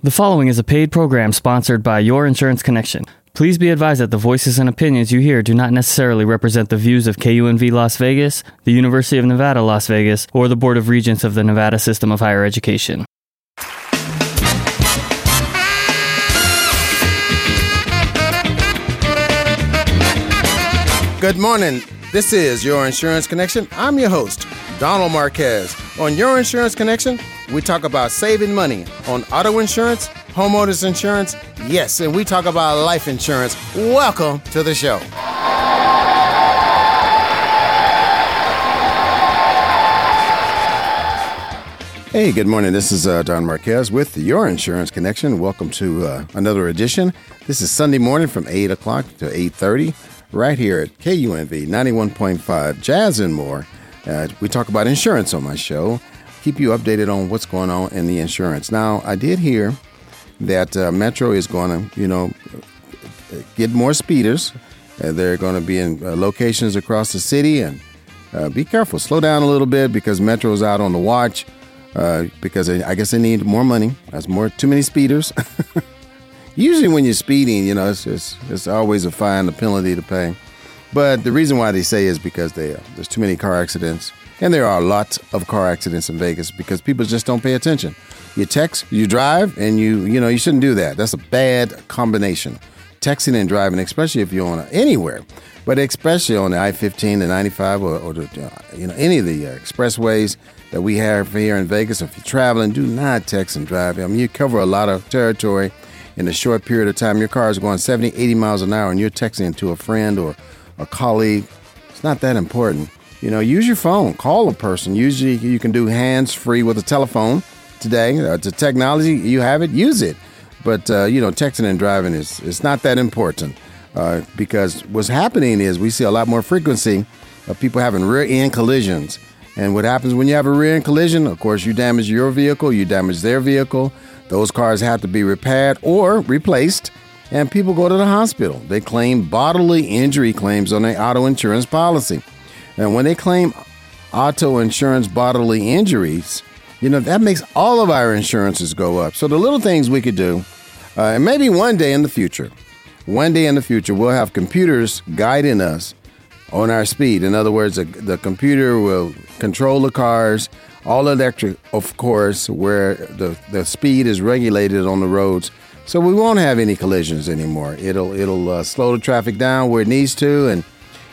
The following is a paid program sponsored by Your Insurance Connection. Please be advised that the voices and opinions you hear do not necessarily represent the views of KUNV Las Vegas, the University of Nevada, Las Vegas, or the Board of Regents of the Nevada System of Higher Education. Good morning. This is Your Insurance Connection. I'm your host, Donald Marquez. On Your Insurance Connection, we talk about saving money on auto insurance, homeowners insurance, yes, and we talk about life insurance. Welcome to the show. Hey, good morning. This is uh, Don Marquez with Your Insurance Connection. Welcome to uh, another edition. This is Sunday morning from 8 o'clock to 8.30 right here at KUNV 91.5 Jazz and More. Uh, we talk about insurance on my show, keep you updated on what's going on in the insurance. Now, I did hear that uh, Metro is going to, you know, get more speeders. Uh, they're going to be in uh, locations across the city, and uh, be careful. Slow down a little bit because Metro is out on the watch. Uh, because I guess they need more money. That's more too many speeders. Usually, when you're speeding, you know, it's, it's, it's always a fine, a penalty to pay. But the reason why they say is because they, uh, there's too many car accidents. And there are a lot of car accidents in Vegas because people just don't pay attention. You text, you drive, and you, you know, you shouldn't do that. That's a bad combination. Texting and driving, especially if you're on a, anywhere, but especially on the I-15, the 95, or, or the, uh, you know, any of the uh, expressways that we have here in Vegas. If you're traveling, do not text and drive. I mean, you cover a lot of territory in a short period of time. Your car is going 70, 80 miles an hour, and you're texting to a friend or a colleague. It's not that important. You know, use your phone, call a person. Usually, you can do hands free with a telephone today. Uh, it's a technology, you have it, use it. But, uh, you know, texting and driving is it's not that important uh, because what's happening is we see a lot more frequency of people having rear end collisions. And what happens when you have a rear end collision? Of course, you damage your vehicle, you damage their vehicle. Those cars have to be repaired or replaced, and people go to the hospital. They claim bodily injury claims on their auto insurance policy. And when they claim auto insurance bodily injuries, you know, that makes all of our insurances go up. So the little things we could do, uh, and maybe one day in the future, one day in the future, we'll have computers guiding us on our speed. In other words, the, the computer will control the cars, all electric, of course, where the, the speed is regulated on the roads. So we won't have any collisions anymore. It'll it'll uh, slow the traffic down where it needs to, and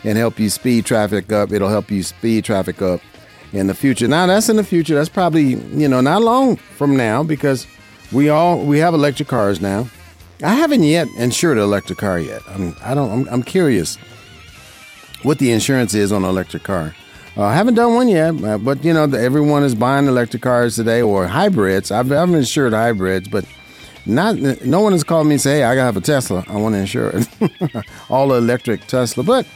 and help you speed traffic up. It'll help you speed traffic up in the future. Now that's in the future. That's probably you know not long from now because we all we have electric cars now. I haven't yet insured an electric car yet. I'm, I don't. I'm, I'm curious what the insurance is on an electric car. Uh, I haven't done one yet, uh, but you know everyone is buying electric cars today or hybrids. I've, I've insured hybrids, but not no one has called me and say, "Hey, I gotta have a Tesla. I want to insure it, all electric Tesla." But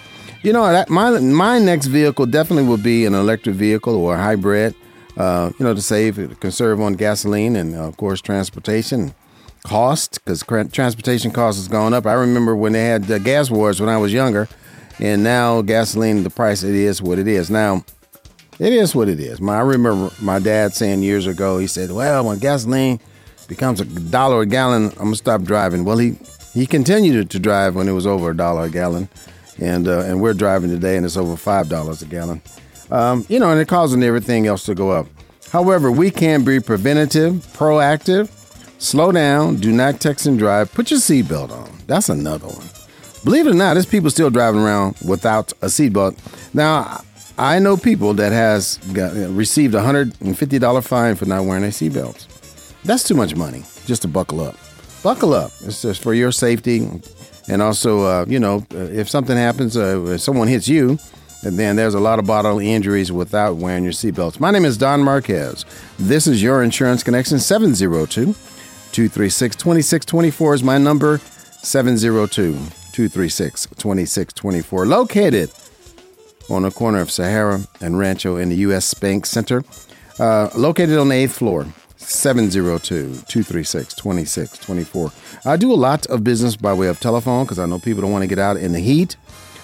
you know, that, my my next vehicle definitely will be an electric vehicle or a hybrid. Uh, you know, to save, conserve on gasoline and uh, of course transportation cost because transportation cost has gone up. I remember when they had the gas wars when I was younger and now gasoline, the price it is what it is. Now, it is what it is. My, I remember my dad saying years ago, he said, "Well, when gasoline becomes a dollar a gallon, I'm gonna stop driving." Well, he he continued to drive when it was over a dollar a gallon, and uh, and we're driving today, and it's over five dollars a gallon. Um, you know, and it causing everything else to go up. However, we can be preventative, proactive. Slow down. Do not text and drive. Put your seatbelt on. That's another one. Believe it or not, there's people still driving around without a seatbelt. Now, I know people that has got, received a hundred and fifty dollar fine for not wearing their seatbelts. That's too much money just to buckle up. Buckle up. It's just for your safety, and also, uh, you know, if something happens, uh, if someone hits you, and then there's a lot of bodily injuries without wearing your seatbelts. My name is Don Marquez. This is your Insurance Connection 702 236 2624 is my number 702 236 2624. Located on the corner of Sahara and Rancho in the U.S. Bank Center. Uh, located on the eighth floor. 702-236-2624. I do a lot of business by way of telephone because I know people don't want to get out in the heat.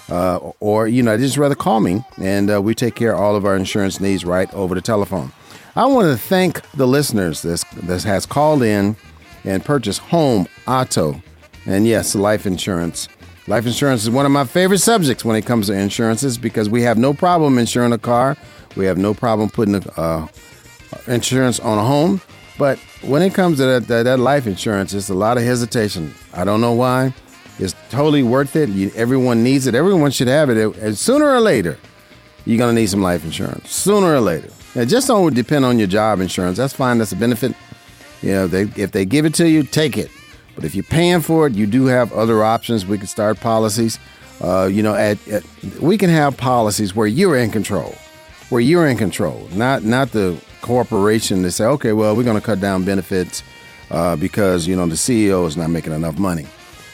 Uh, or, you know, they just rather call me and uh, we take care of all of our insurance needs right over the telephone. I want to thank the listeners that this has called in and purchased home, auto, and yes, life insurance. Life insurance is one of my favorite subjects when it comes to insurances because we have no problem insuring a car. We have no problem putting a, uh, insurance on a home. But when it comes to that, that, that, life insurance, it's a lot of hesitation. I don't know why. It's totally worth it. You, everyone needs it. Everyone should have it. And sooner or later, you're going to need some life insurance. Sooner or later. It just don't depend on your job insurance. That's fine. That's a benefit. You know, they, if they give it to you, take it. But if you're paying for it, you do have other options. We can start policies. Uh, you know, at, at, we can have policies where you're in control, where you're in control, not not the corporation to say, okay, well, we're going to cut down benefits uh, because you know the CEO is not making enough money.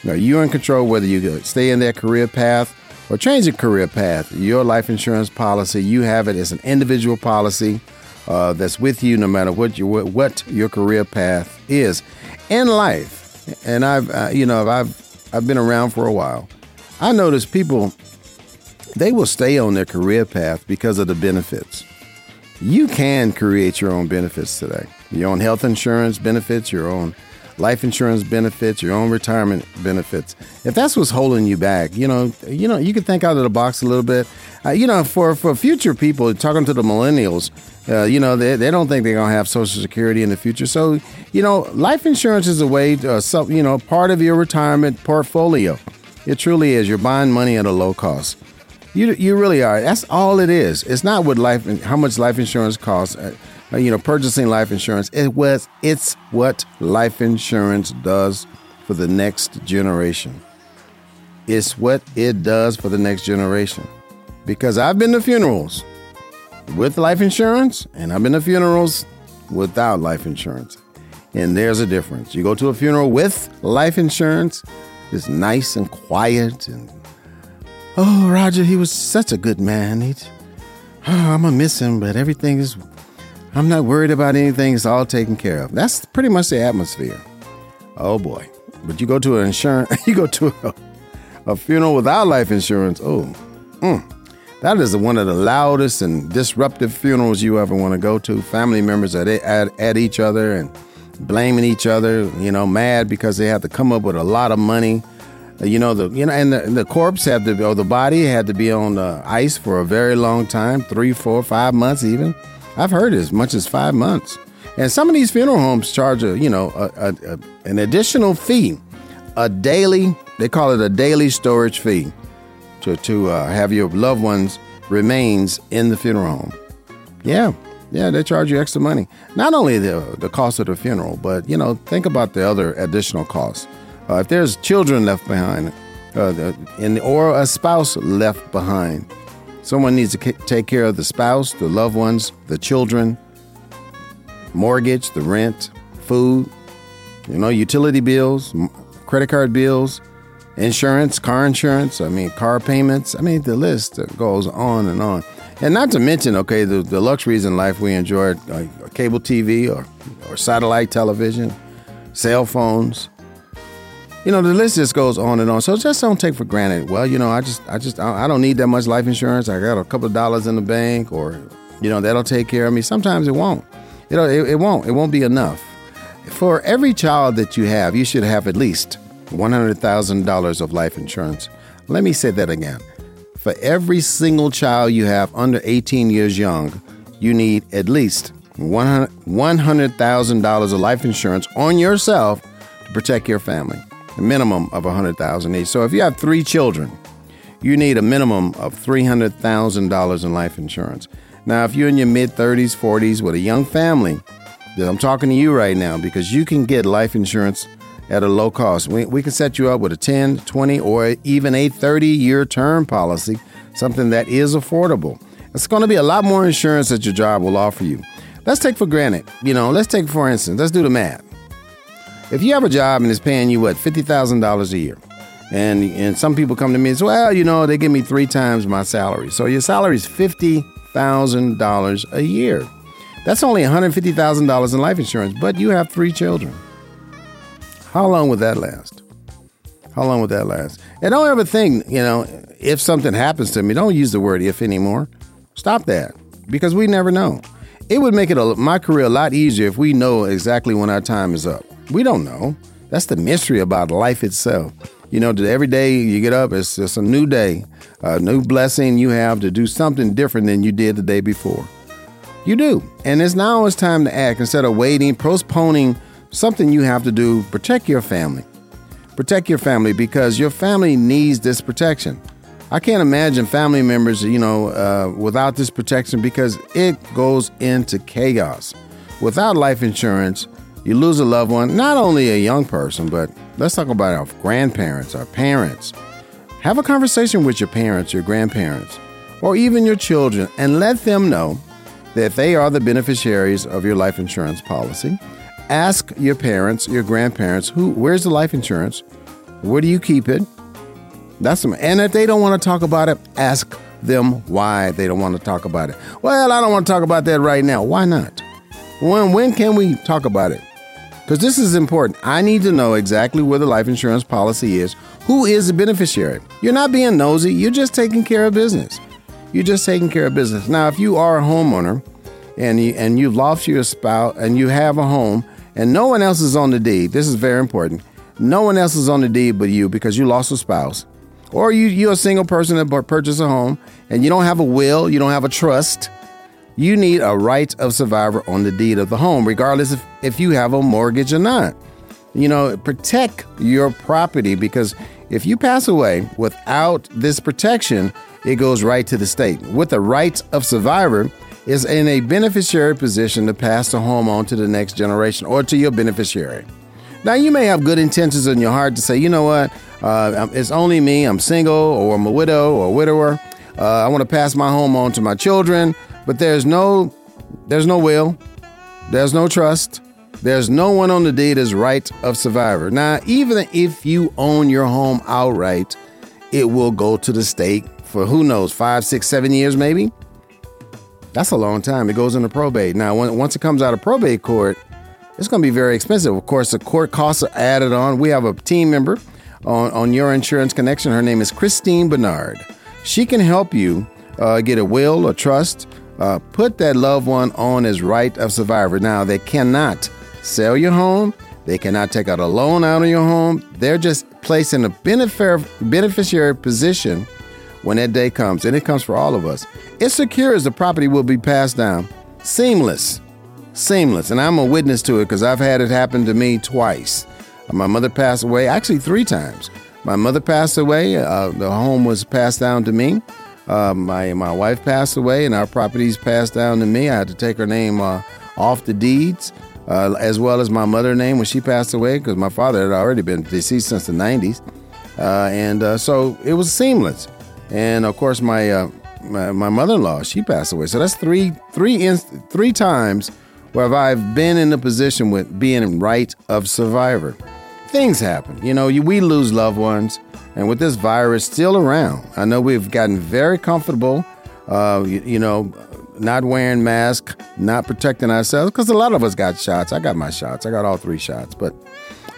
Know, you're in control whether you stay in that career path or change your career path. Your life insurance policy, you have it as an individual policy uh, that's with you no matter what your what your career path is in life and I've uh, you know I've I've been around for a while. I notice people they will stay on their career path because of the benefits. You can create your own benefits today. Your own health insurance benefits, your own life insurance benefits, your own retirement benefits. If that's what's holding you back, you know, you know, you can think out of the box a little bit. Uh, you know, for for future people, talking to the millennials, uh, you know, they, they don't think they're gonna have Social Security in the future. So, you know, life insurance is a way, to, uh, some, you know, part of your retirement portfolio. It truly is. You're buying money at a low cost. You you really are. That's all it is. It's not what life how much life insurance costs. Uh, you know, purchasing life insurance. It was it's what life insurance does for the next generation. It's what it does for the next generation. Because I've been to funerals with life insurance and I've been to funerals without life insurance. And there's a difference. You go to a funeral with life insurance, it's nice and quiet and oh Roger, he was such a good man. He, oh, I'm gonna miss him, but everything is I'm not worried about anything. It's all taken care of. That's pretty much the atmosphere. Oh boy. But you go to an insurance, you go to a, a funeral without life insurance. Oh, mm, that is one of the loudest and disruptive funerals you ever want to go to. Family members at, at, at each other and blaming each other, you know, mad because they have to come up with a lot of money. Uh, you know the you know, and the, the corpse had to or the body had to be on the ice for a very long time, three, four, five months even. I've heard as much as five months. And some of these funeral homes charge a, you know, a, a, a, an additional fee, a daily, they call it a daily storage fee to, to uh, have your loved ones remains in the funeral home. Yeah, yeah, they charge you extra money. Not only the, the cost of the funeral, but, you know, think about the other additional costs. Uh, if there's children left behind, uh, the, and, or a spouse left behind, Someone needs to take care of the spouse, the loved ones, the children, mortgage, the rent, food, you know, utility bills, credit card bills, insurance, car insurance, I mean, car payments. I mean, the list goes on and on. And not to mention, okay, the, the luxuries in life we enjoy, like cable TV or, or satellite television, cell phones, you know, the list just goes on and on. So just don't take for granted. Well, you know, I just, I just, I don't need that much life insurance. I got a couple of dollars in the bank, or you know, that'll take care of me. Sometimes it won't. You know, it, it won't. It won't be enough. For every child that you have, you should have at least one hundred thousand dollars of life insurance. Let me say that again. For every single child you have under 18 years young, you need at least $100,000 of life insurance on yourself to protect your family a minimum of 100000 each. So if you have three children, you need a minimum of $300,000 in life insurance. Now, if you're in your mid 30s, 40s with a young family, then I'm talking to you right now because you can get life insurance at a low cost. We, we can set you up with a 10, 20, or even a 30 year term policy, something that is affordable. It's going to be a lot more insurance that your job will offer you. Let's take for granted, you know, let's take for instance, let's do the math. If you have a job and it's paying you what fifty thousand dollars a year, and and some people come to me and say, well, you know, they give me three times my salary, so your salary is fifty thousand dollars a year. That's only one hundred fifty thousand dollars in life insurance, but you have three children. How long would that last? How long would that last? And don't ever think, you know, if something happens to me, don't use the word if anymore. Stop that because we never know. It would make it a, my career a lot easier if we know exactly when our time is up. We don't know. That's the mystery about life itself. You know, every day you get up, it's just a new day, a new blessing you have to do something different than you did the day before. You do. And it's now it's time to act instead of waiting, postponing something you have to do. Protect your family. Protect your family because your family needs this protection. I can't imagine family members, you know, uh, without this protection because it goes into chaos. Without life insurance, you lose a loved one, not only a young person, but let's talk about our grandparents, our parents. Have a conversation with your parents, your grandparents, or even your children, and let them know that they are the beneficiaries of your life insurance policy. Ask your parents, your grandparents, who where's the life insurance? Where do you keep it? That's them. And if they don't want to talk about it, ask them why they don't want to talk about it. Well, I don't want to talk about that right now. Why not? When when can we talk about it? Because this is important. I need to know exactly where the life insurance policy is. Who is the beneficiary? You're not being nosy. You're just taking care of business. You're just taking care of business. Now, if you are a homeowner and you, and you've lost your spouse and you have a home and no one else is on the deed, this is very important. No one else is on the deed but you because you lost a spouse, or you you're a single person that purchased a home and you don't have a will, you don't have a trust. You need a right of survivor on the deed of the home, regardless if, if you have a mortgage or not. You know, protect your property because if you pass away without this protection, it goes right to the state. With the right of survivor, is in a beneficiary position to pass the home on to the next generation or to your beneficiary. Now, you may have good intentions in your heart to say, you know what, uh, it's only me, I'm single, or I'm a widow or a widower. Uh, I want to pass my home on to my children, but there's no, there's no will, there's no trust, there's no one on the deed as right of survivor. Now, even if you own your home outright, it will go to the state for who knows, five, six, seven years maybe. That's a long time. It goes into probate. Now, when, once it comes out of probate court, it's going to be very expensive. Of course, the court costs are added on. We have a team member on, on Your Insurance Connection. Her name is Christine Bernard. She can help you uh, get a will or trust, uh, put that loved one on as right of survivor. Now, they cannot sell your home. They cannot take out a loan out of your home. They're just placed in a beneficiary position when that day comes, and it comes for all of us. It secures the property will be passed down. Seamless. Seamless. And I'm a witness to it because I've had it happen to me twice. My mother passed away, actually, three times. My mother passed away, uh, the home was passed down to me. Uh, my, my wife passed away, and our properties passed down to me. I had to take her name uh, off the deeds. Uh, as well as my mother's name when she passed away, because my father had already been deceased since the 90s. Uh, and uh, so it was seamless and of course my uh, my, my mother-in-law she passed away. So that's three three inst- three times where I've been in the position with being right of survivor. Things happen, you know. You, we lose loved ones, and with this virus still around, I know we've gotten very comfortable. Uh, you, you know, not wearing masks, not protecting ourselves, because a lot of us got shots. I got my shots. I got all three shots, but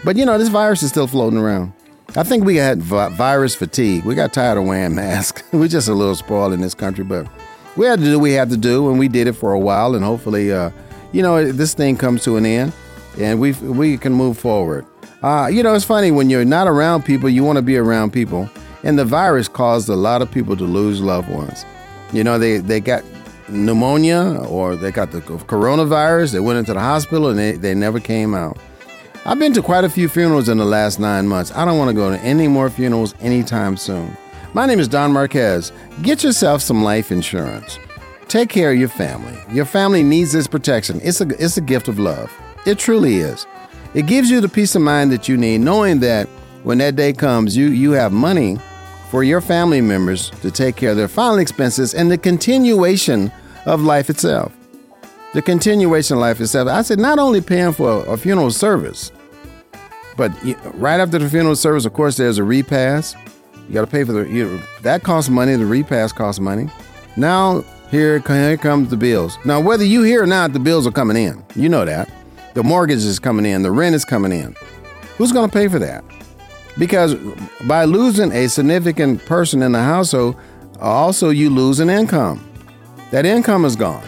but you know, this virus is still floating around. I think we had vi- virus fatigue. We got tired of wearing masks. We're just a little spoiled in this country, but we had to do what we had to do, and we did it for a while. And hopefully, uh, you know, this thing comes to an end, and we we can move forward. Uh, you know, it's funny when you're not around people, you want to be around people, and the virus caused a lot of people to lose loved ones. You know, they they got pneumonia or they got the coronavirus. They went into the hospital and they, they never came out. I've been to quite a few funerals in the last nine months. I don't want to go to any more funerals anytime soon. My name is Don Marquez. Get yourself some life insurance. Take care of your family. Your family needs this protection. It's a, it's a gift of love. It truly is. It gives you the peace of mind that you need, knowing that when that day comes, you, you have money for your family members to take care of their final expenses and the continuation of life itself. The continuation of life itself. I said, not only paying for a funeral service, but right after the funeral service, of course, there's a repast. You got to pay for the you, that costs money. The repast costs money. Now here, here comes the bills. Now whether you hear or not, the bills are coming in. You know that. The mortgage is coming in. The rent is coming in. Who's going to pay for that? Because by losing a significant person in the household, also you lose an income. That income is gone.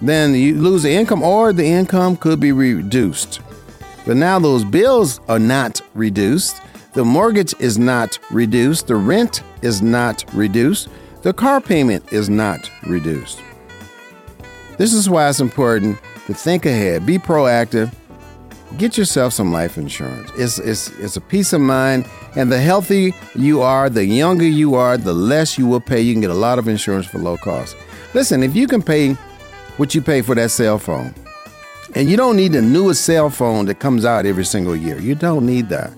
Then you lose the income, or the income could be reduced. But now those bills are not reduced. The mortgage is not reduced. The rent is not reduced. The car payment is not reduced. This is why it's important to think ahead, be proactive, get yourself some life insurance. It's, it's, it's a peace of mind, and the healthier you are, the younger you are, the less you will pay. You can get a lot of insurance for low cost. Listen, if you can pay what you pay for that cell phone, and you don't need the newest cell phone that comes out every single year, you don't need that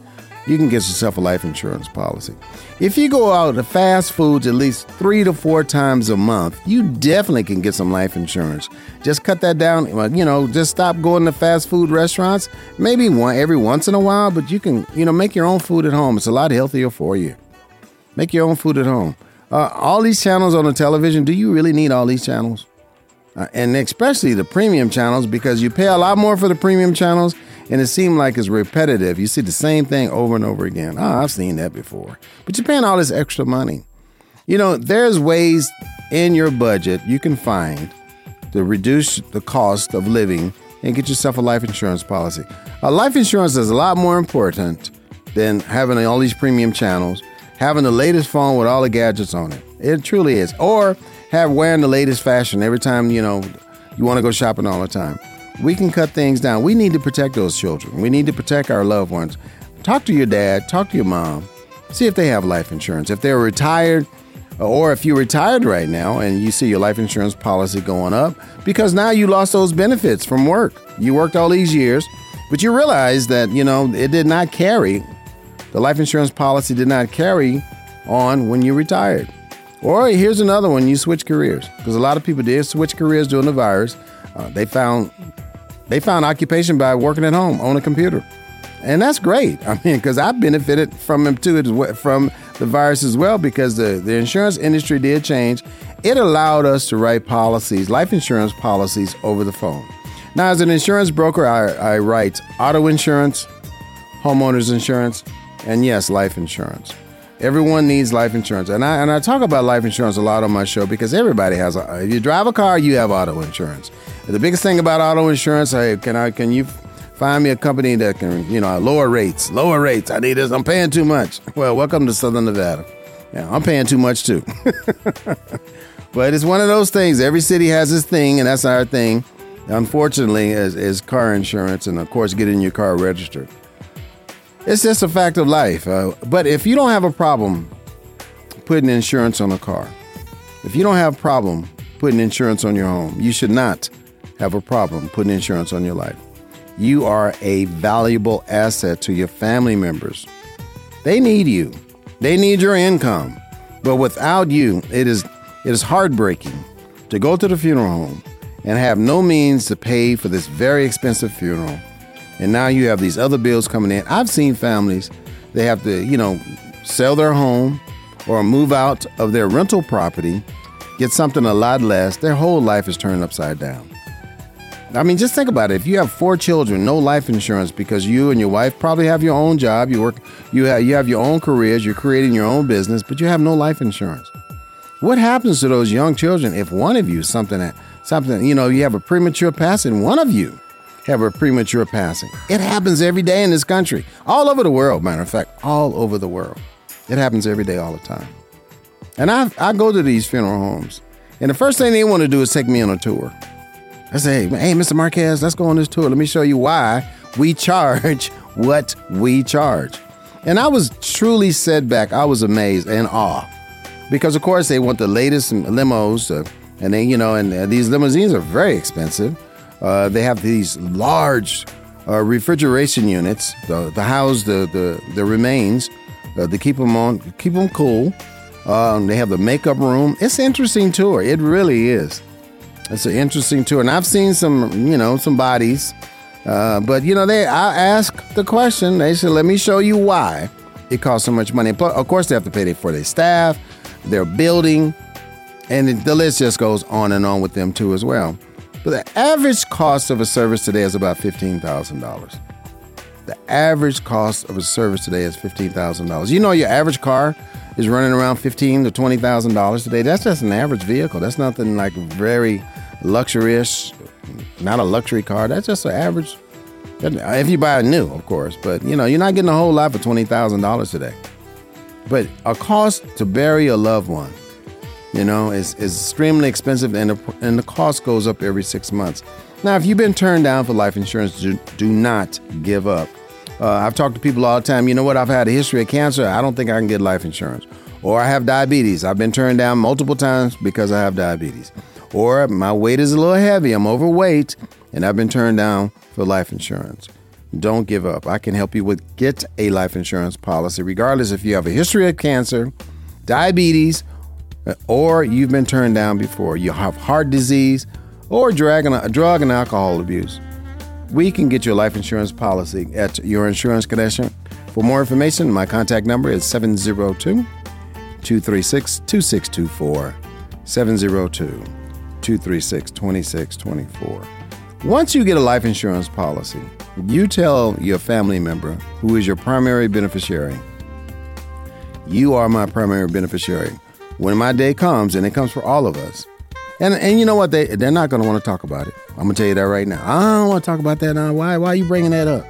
you can get yourself a life insurance policy. If you go out to fast foods at least three to four times a month, you definitely can get some life insurance. Just cut that down. You know, just stop going to fast food restaurants. Maybe one every once in a while, but you can, you know, make your own food at home. It's a lot healthier for you. Make your own food at home. Uh, all these channels on the television. Do you really need all these channels? Uh, and especially the premium channels because you pay a lot more for the premium channels and it seemed like it's repetitive. You see the same thing over and over again. Oh, I've seen that before. But you're paying all this extra money. You know, there's ways in your budget you can find to reduce the cost of living and get yourself a life insurance policy. A life insurance is a lot more important than having all these premium channels, having the latest phone with all the gadgets on it. It truly is. Or have wearing the latest fashion every time, you know, you want to go shopping all the time we can cut things down. We need to protect those children. We need to protect our loved ones. Talk to your dad, talk to your mom, see if they have life insurance. If they're retired, or if you're retired right now and you see your life insurance policy going up, because now you lost those benefits from work. You worked all these years, but you realize that, you know, it did not carry, the life insurance policy did not carry on when you retired. Or here's another one you switch careers, because a lot of people did switch careers during the virus. Uh, they found they found occupation by working at home on a computer. And that's great. I mean, because I benefited from them too, from the virus as well, because the, the insurance industry did change. It allowed us to write policies, life insurance policies, over the phone. Now, as an insurance broker, I, I write auto insurance, homeowners insurance, and yes, life insurance. Everyone needs life insurance, and I and I talk about life insurance a lot on my show because everybody has. A, if you drive a car, you have auto insurance. The biggest thing about auto insurance, hey, can I can you find me a company that can, you know, lower rates, lower rates. I need this. I'm paying too much. Well, welcome to Southern Nevada. Yeah, I'm paying too much too. but it's one of those things. Every city has its thing, and that's our thing. Unfortunately, is, is car insurance, and of course, getting your car registered. It's just a fact of life. Uh, but if you don't have a problem putting insurance on a car, if you don't have a problem putting insurance on your home, you should not have a problem putting insurance on your life. You are a valuable asset to your family members. They need you. They need your income. But without you, it is it is heartbreaking to go to the funeral home and have no means to pay for this very expensive funeral. And now you have these other bills coming in. I've seen families they have to, you know, sell their home or move out of their rental property, get something a lot less. Their whole life is turned upside down. I mean, just think about it. If you have four children, no life insurance because you and your wife probably have your own job, you work, you have you have your own careers, you're creating your own business, but you have no life insurance. What happens to those young children if one of you something something you know you have a premature passing, one of you have a premature passing? It happens every day in this country, all over the world. Matter of fact, all over the world, it happens every day, all the time. And I I go to these funeral homes, and the first thing they want to do is take me on a tour. I say, hey, Mr. Marquez, let's go on this tour. Let me show you why we charge what we charge. And I was truly set back. I was amazed and awe. Because, of course, they want the latest limos. Uh, and they, you know, and uh, these limousines are very expensive. Uh, they have these large uh, refrigeration units to, to, house the, the, the remains, uh, to keep them on, keep them cool. Um, they have the makeup room. It's an interesting tour. It really is. It's an interesting tour, and I've seen some, you know, some bodies. Uh, but you know, they I ask the question. They said, "Let me show you why it costs so much money." of course, they have to pay for their staff, their building, and the list just goes on and on with them too as well. But the average cost of a service today is about fifteen thousand dollars. The average cost of a service today is fifteen thousand dollars. You know, your average car is running around fifteen to twenty thousand dollars today. That's just an average vehicle. That's nothing like very luxurious, not a luxury car. That's just an average If you buy it new, of course, but you know, you're not getting a whole lot for $20,000 today. But a cost to bury a loved one, you know, is, is extremely expensive and the, and the cost goes up every six months. Now, if you've been turned down for life insurance, do, do not give up. Uh, I've talked to people all the time, you know what, I've had a history of cancer, I don't think I can get life insurance. Or I have diabetes, I've been turned down multiple times because I have diabetes. Or my weight is a little heavy, I'm overweight, and I've been turned down for life insurance. Don't give up. I can help you with get a life insurance policy, regardless if you have a history of cancer, diabetes, uh, or you've been turned down before. You have heart disease or drug and, drug and alcohol abuse. We can get your life insurance policy at your insurance connection. For more information, my contact number is 702 236 2624. 702 236 2624. Once you get a life insurance policy, you tell your family member who is your primary beneficiary, you are my primary beneficiary. When my day comes, and it comes for all of us, and and you know what they they're not going to want to talk about it. I'm gonna tell you that right now. I don't want to talk about that now. Why why are you bringing that up?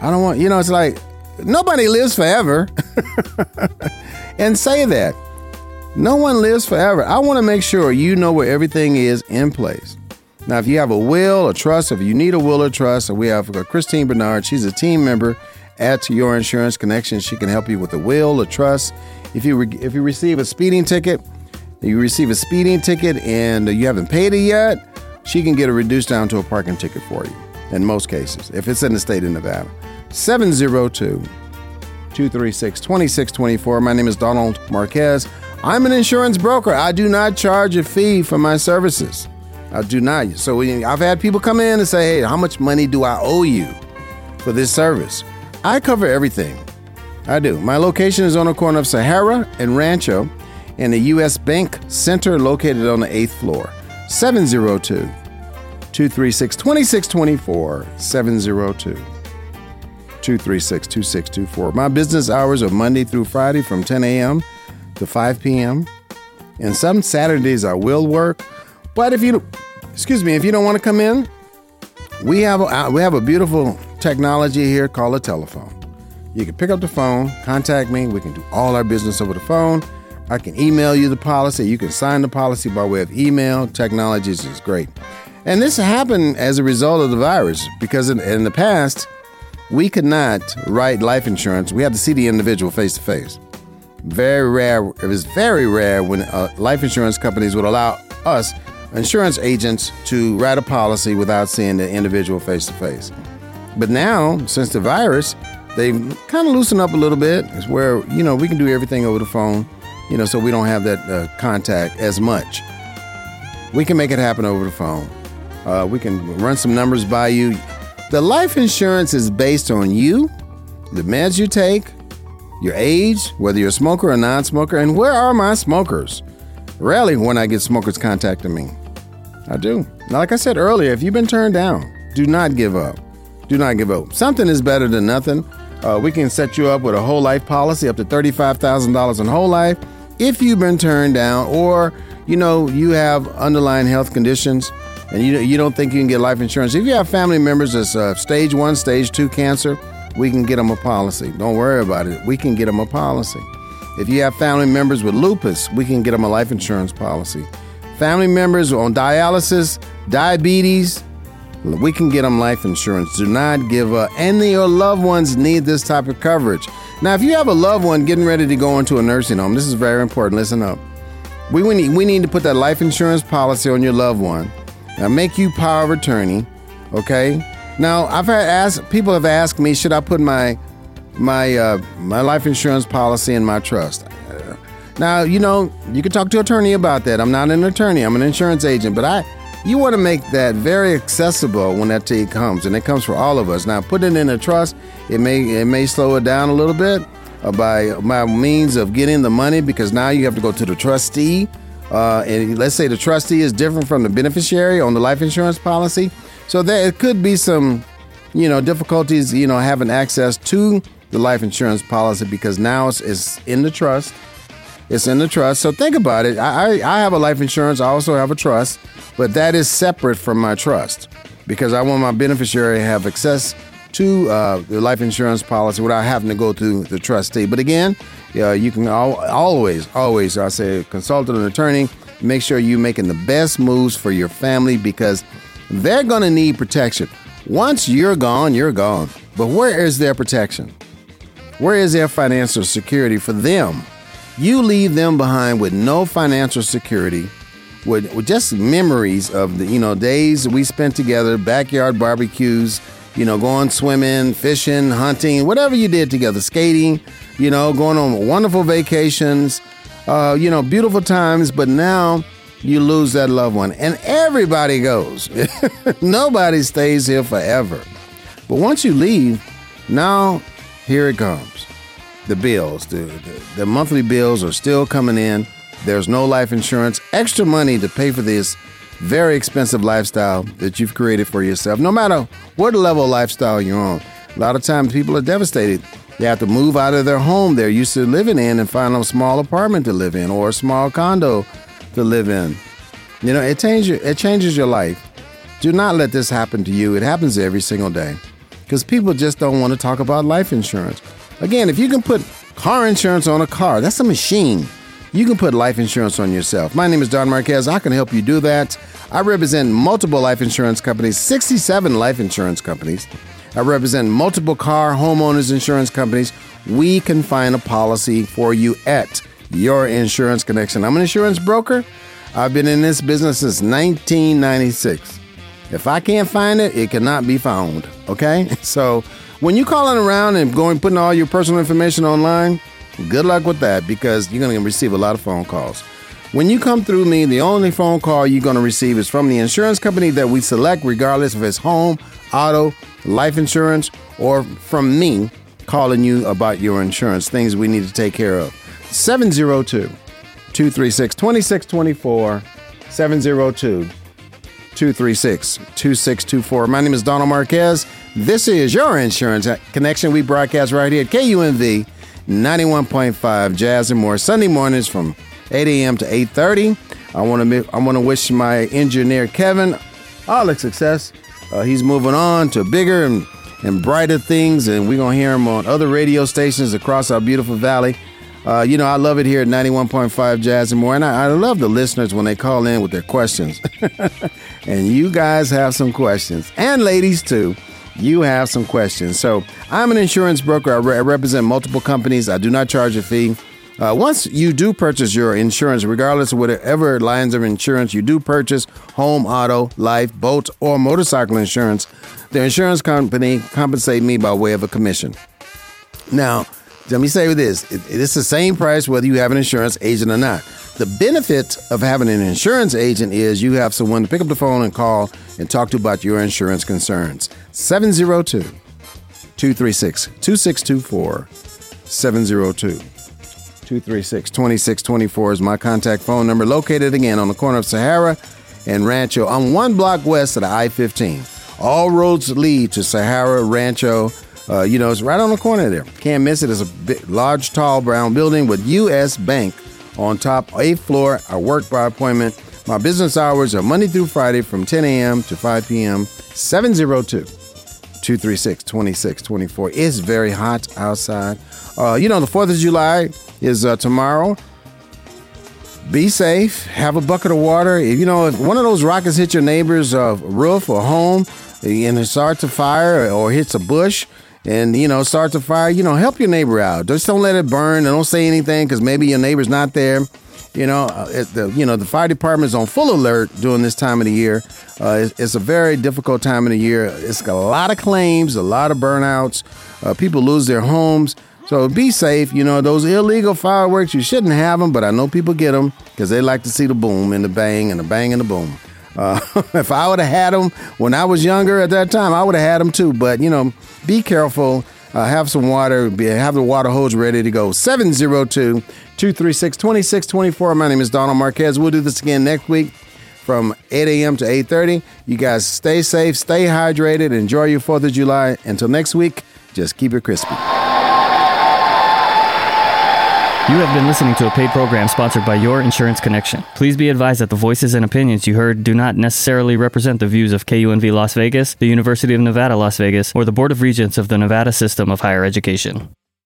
I don't want you know. It's like nobody lives forever, and say that no one lives forever. I want to make sure you know where everything is in place. Now, if you have a will, a trust, if you need a will or trust, we have Christine Bernard. She's a team member at Your Insurance Connection. She can help you with a will, a trust. If you re- if you receive a speeding ticket, you receive a speeding ticket and you haven't paid it yet, she can get it reduced down to a parking ticket for you. In most cases, if it's in the state of Nevada, 702 236 2624. My name is Donald Marquez. I'm an insurance broker. I do not charge a fee for my services. I do not. So I've had people come in and say, hey, how much money do I owe you for this service? I cover everything. I do. My location is on the corner of Sahara and Rancho in the U.S. Bank Center located on the eighth floor. 702 236 2624. 702 236 2624. My business hours are Monday through Friday from 10 a.m. to 5 p.m. And some Saturdays I will work but if you, excuse me, if you don't want to come in, we have a, we have a beautiful technology here called a telephone. You can pick up the phone, contact me. We can do all our business over the phone. I can email you the policy. You can sign the policy by way of email. Technology is great. And this happened as a result of the virus because in, in the past, we could not write life insurance. We had to see the individual face to face. Very rare. It was very rare when uh, life insurance companies would allow us insurance agents to write a policy without seeing the individual face to face. But now, since the virus, they've kind of loosened up a little bit. It's where, you know, we can do everything over the phone, you know, so we don't have that uh, contact as much. We can make it happen over the phone. Uh, we can run some numbers by you. The life insurance is based on you, the meds you take, your age, whether you're a smoker or non smoker, and where are my smokers? Rarely when I get smokers contacting me. I do. Now, like I said earlier, if you've been turned down, do not give up. Do not give up. Something is better than nothing. Uh, we can set you up with a whole life policy up to $35,000 in whole life if you've been turned down or you know you have underlying health conditions and you, you don't think you can get life insurance. If you have family members that's uh, stage one, stage two cancer, we can get them a policy. Don't worry about it. We can get them a policy. If you have family members with lupus, we can get them a life insurance policy. Family members on dialysis, diabetes, we can get them life insurance. Do not give up. And your loved ones need this type of coverage. Now, if you have a loved one getting ready to go into a nursing home, this is very important. Listen up. We, we, need, we need to put that life insurance policy on your loved one. Now, make you power of attorney. Okay. Now, I've had asked people have asked me, should I put my my uh, my life insurance policy in my trust. Now, you know, you can talk to an attorney about that. I'm not an attorney, I'm an insurance agent, but I you want to make that very accessible when that day comes, and it comes for all of us. Now, put it in a trust, it may it may slow it down a little bit uh, by by means of getting the money because now you have to go to the trustee, uh, and let's say the trustee is different from the beneficiary on the life insurance policy, so there could be some, you know, difficulties, you know, having access to the life insurance policy because now it's, it's in the trust. It's in the trust. So think about it. I, I, I have a life insurance. I also have a trust, but that is separate from my trust because I want my beneficiary to have access to uh, the life insurance policy without having to go through the trustee. But again, uh, you can al- always, always, I say, consult an attorney. Make sure you're making the best moves for your family because they're going to need protection. Once you're gone, you're gone. But where is their protection? Where is their financial security for them? You leave them behind with no financial security, with, with just memories of the you know days we spent together, backyard barbecues, you know, going swimming, fishing, hunting, whatever you did together, skating, you know, going on wonderful vacations, uh, you know, beautiful times. But now you lose that loved one, and everybody goes. Nobody stays here forever. But once you leave, now here it comes. The bills, the, the, the monthly bills are still coming in. There's no life insurance, extra money to pay for this very expensive lifestyle that you've created for yourself, no matter what level of lifestyle you're on. A lot of times people are devastated. They have to move out of their home they're used to living in and find a small apartment to live in or a small condo to live in. You know, it changes it changes your life. Do not let this happen to you. It happens every single day. Because people just don't want to talk about life insurance. Again, if you can put car insurance on a car, that's a machine. You can put life insurance on yourself. My name is Don Marquez. I can help you do that. I represent multiple life insurance companies, 67 life insurance companies. I represent multiple car homeowners insurance companies. We can find a policy for you at your insurance connection. I'm an insurance broker. I've been in this business since 1996. If I can't find it, it cannot be found. Okay? So when you're calling around and going putting all your personal information online, good luck with that because you're going to receive a lot of phone calls. When you come through me, the only phone call you're going to receive is from the insurance company that we select, regardless if it's home, auto, life insurance, or from me calling you about your insurance, things we need to take care of. 702 236 2624. 702 236 2624. My name is Donald Marquez. This is your insurance connection. We broadcast right here at KUNV 91.5 Jazz and More Sunday mornings from 8 a.m. to 8:30. I want to I want to wish my engineer Kevin all the success. Uh, he's moving on to bigger and, and brighter things, and we're gonna hear him on other radio stations across our beautiful valley. Uh, you know, I love it here at 91.5 Jazz and More, and I, I love the listeners when they call in with their questions. and you guys have some questions, and ladies too. You have some questions. So, I'm an insurance broker. I, re- I represent multiple companies. I do not charge a fee. Uh, once you do purchase your insurance, regardless of whatever lines of insurance you do purchase home, auto, life, boat, or motorcycle insurance the insurance company compensate me by way of a commission. Now, let me say this it, it's the same price whether you have an insurance agent or not. The benefit of having an insurance agent is you have someone to pick up the phone and call and talk to about your insurance concerns. 702 236 2624. 702 236 2624 is my contact phone number, located again on the corner of Sahara and Rancho. I'm one block west of the I 15. All roads lead to Sahara Rancho. Uh, you know, it's right on the corner there. Can't miss it. It's a large, tall brown building with U.S. Bank on top, eighth floor. I work by appointment. My business hours are Monday through Friday from 10 a.m. to 5 p.m. 702 236 2624. It's very hot outside. Uh, you know, the 4th of July is uh, tomorrow. Be safe. Have a bucket of water. If you know if one of those rockets hit your neighbor's uh, roof or home and it starts to fire or hits a bush and you know starts to fire, you know help your neighbor out. Just don't let it burn and don't say anything because maybe your neighbor's not there. You know, uh, the you know the fire department is on full alert during this time of the year. Uh, it's, it's, a very difficult time of the year. It's got a lot of claims, a lot of burnouts. Uh, people lose their homes. So be safe. You know, those illegal fireworks, you shouldn't have them, but I know people get them because they like to see the boom and the bang and the bang and the boom. Uh, if I would have had them when I was younger at that time, I would have had them too. But, you know, be careful. Uh, have some water. Be, have the water hose ready to go. 702 236 2624. My name is Donald Marquez. We'll do this again next week from 8 a.m. to 8.30. You guys stay safe, stay hydrated, enjoy your 4th of July. Until next week, just keep it crispy. You have been listening to a paid program sponsored by Your Insurance Connection. Please be advised that the voices and opinions you heard do not necessarily represent the views of KUNV Las Vegas, the University of Nevada, Las Vegas, or the Board of Regents of the Nevada System of Higher Education.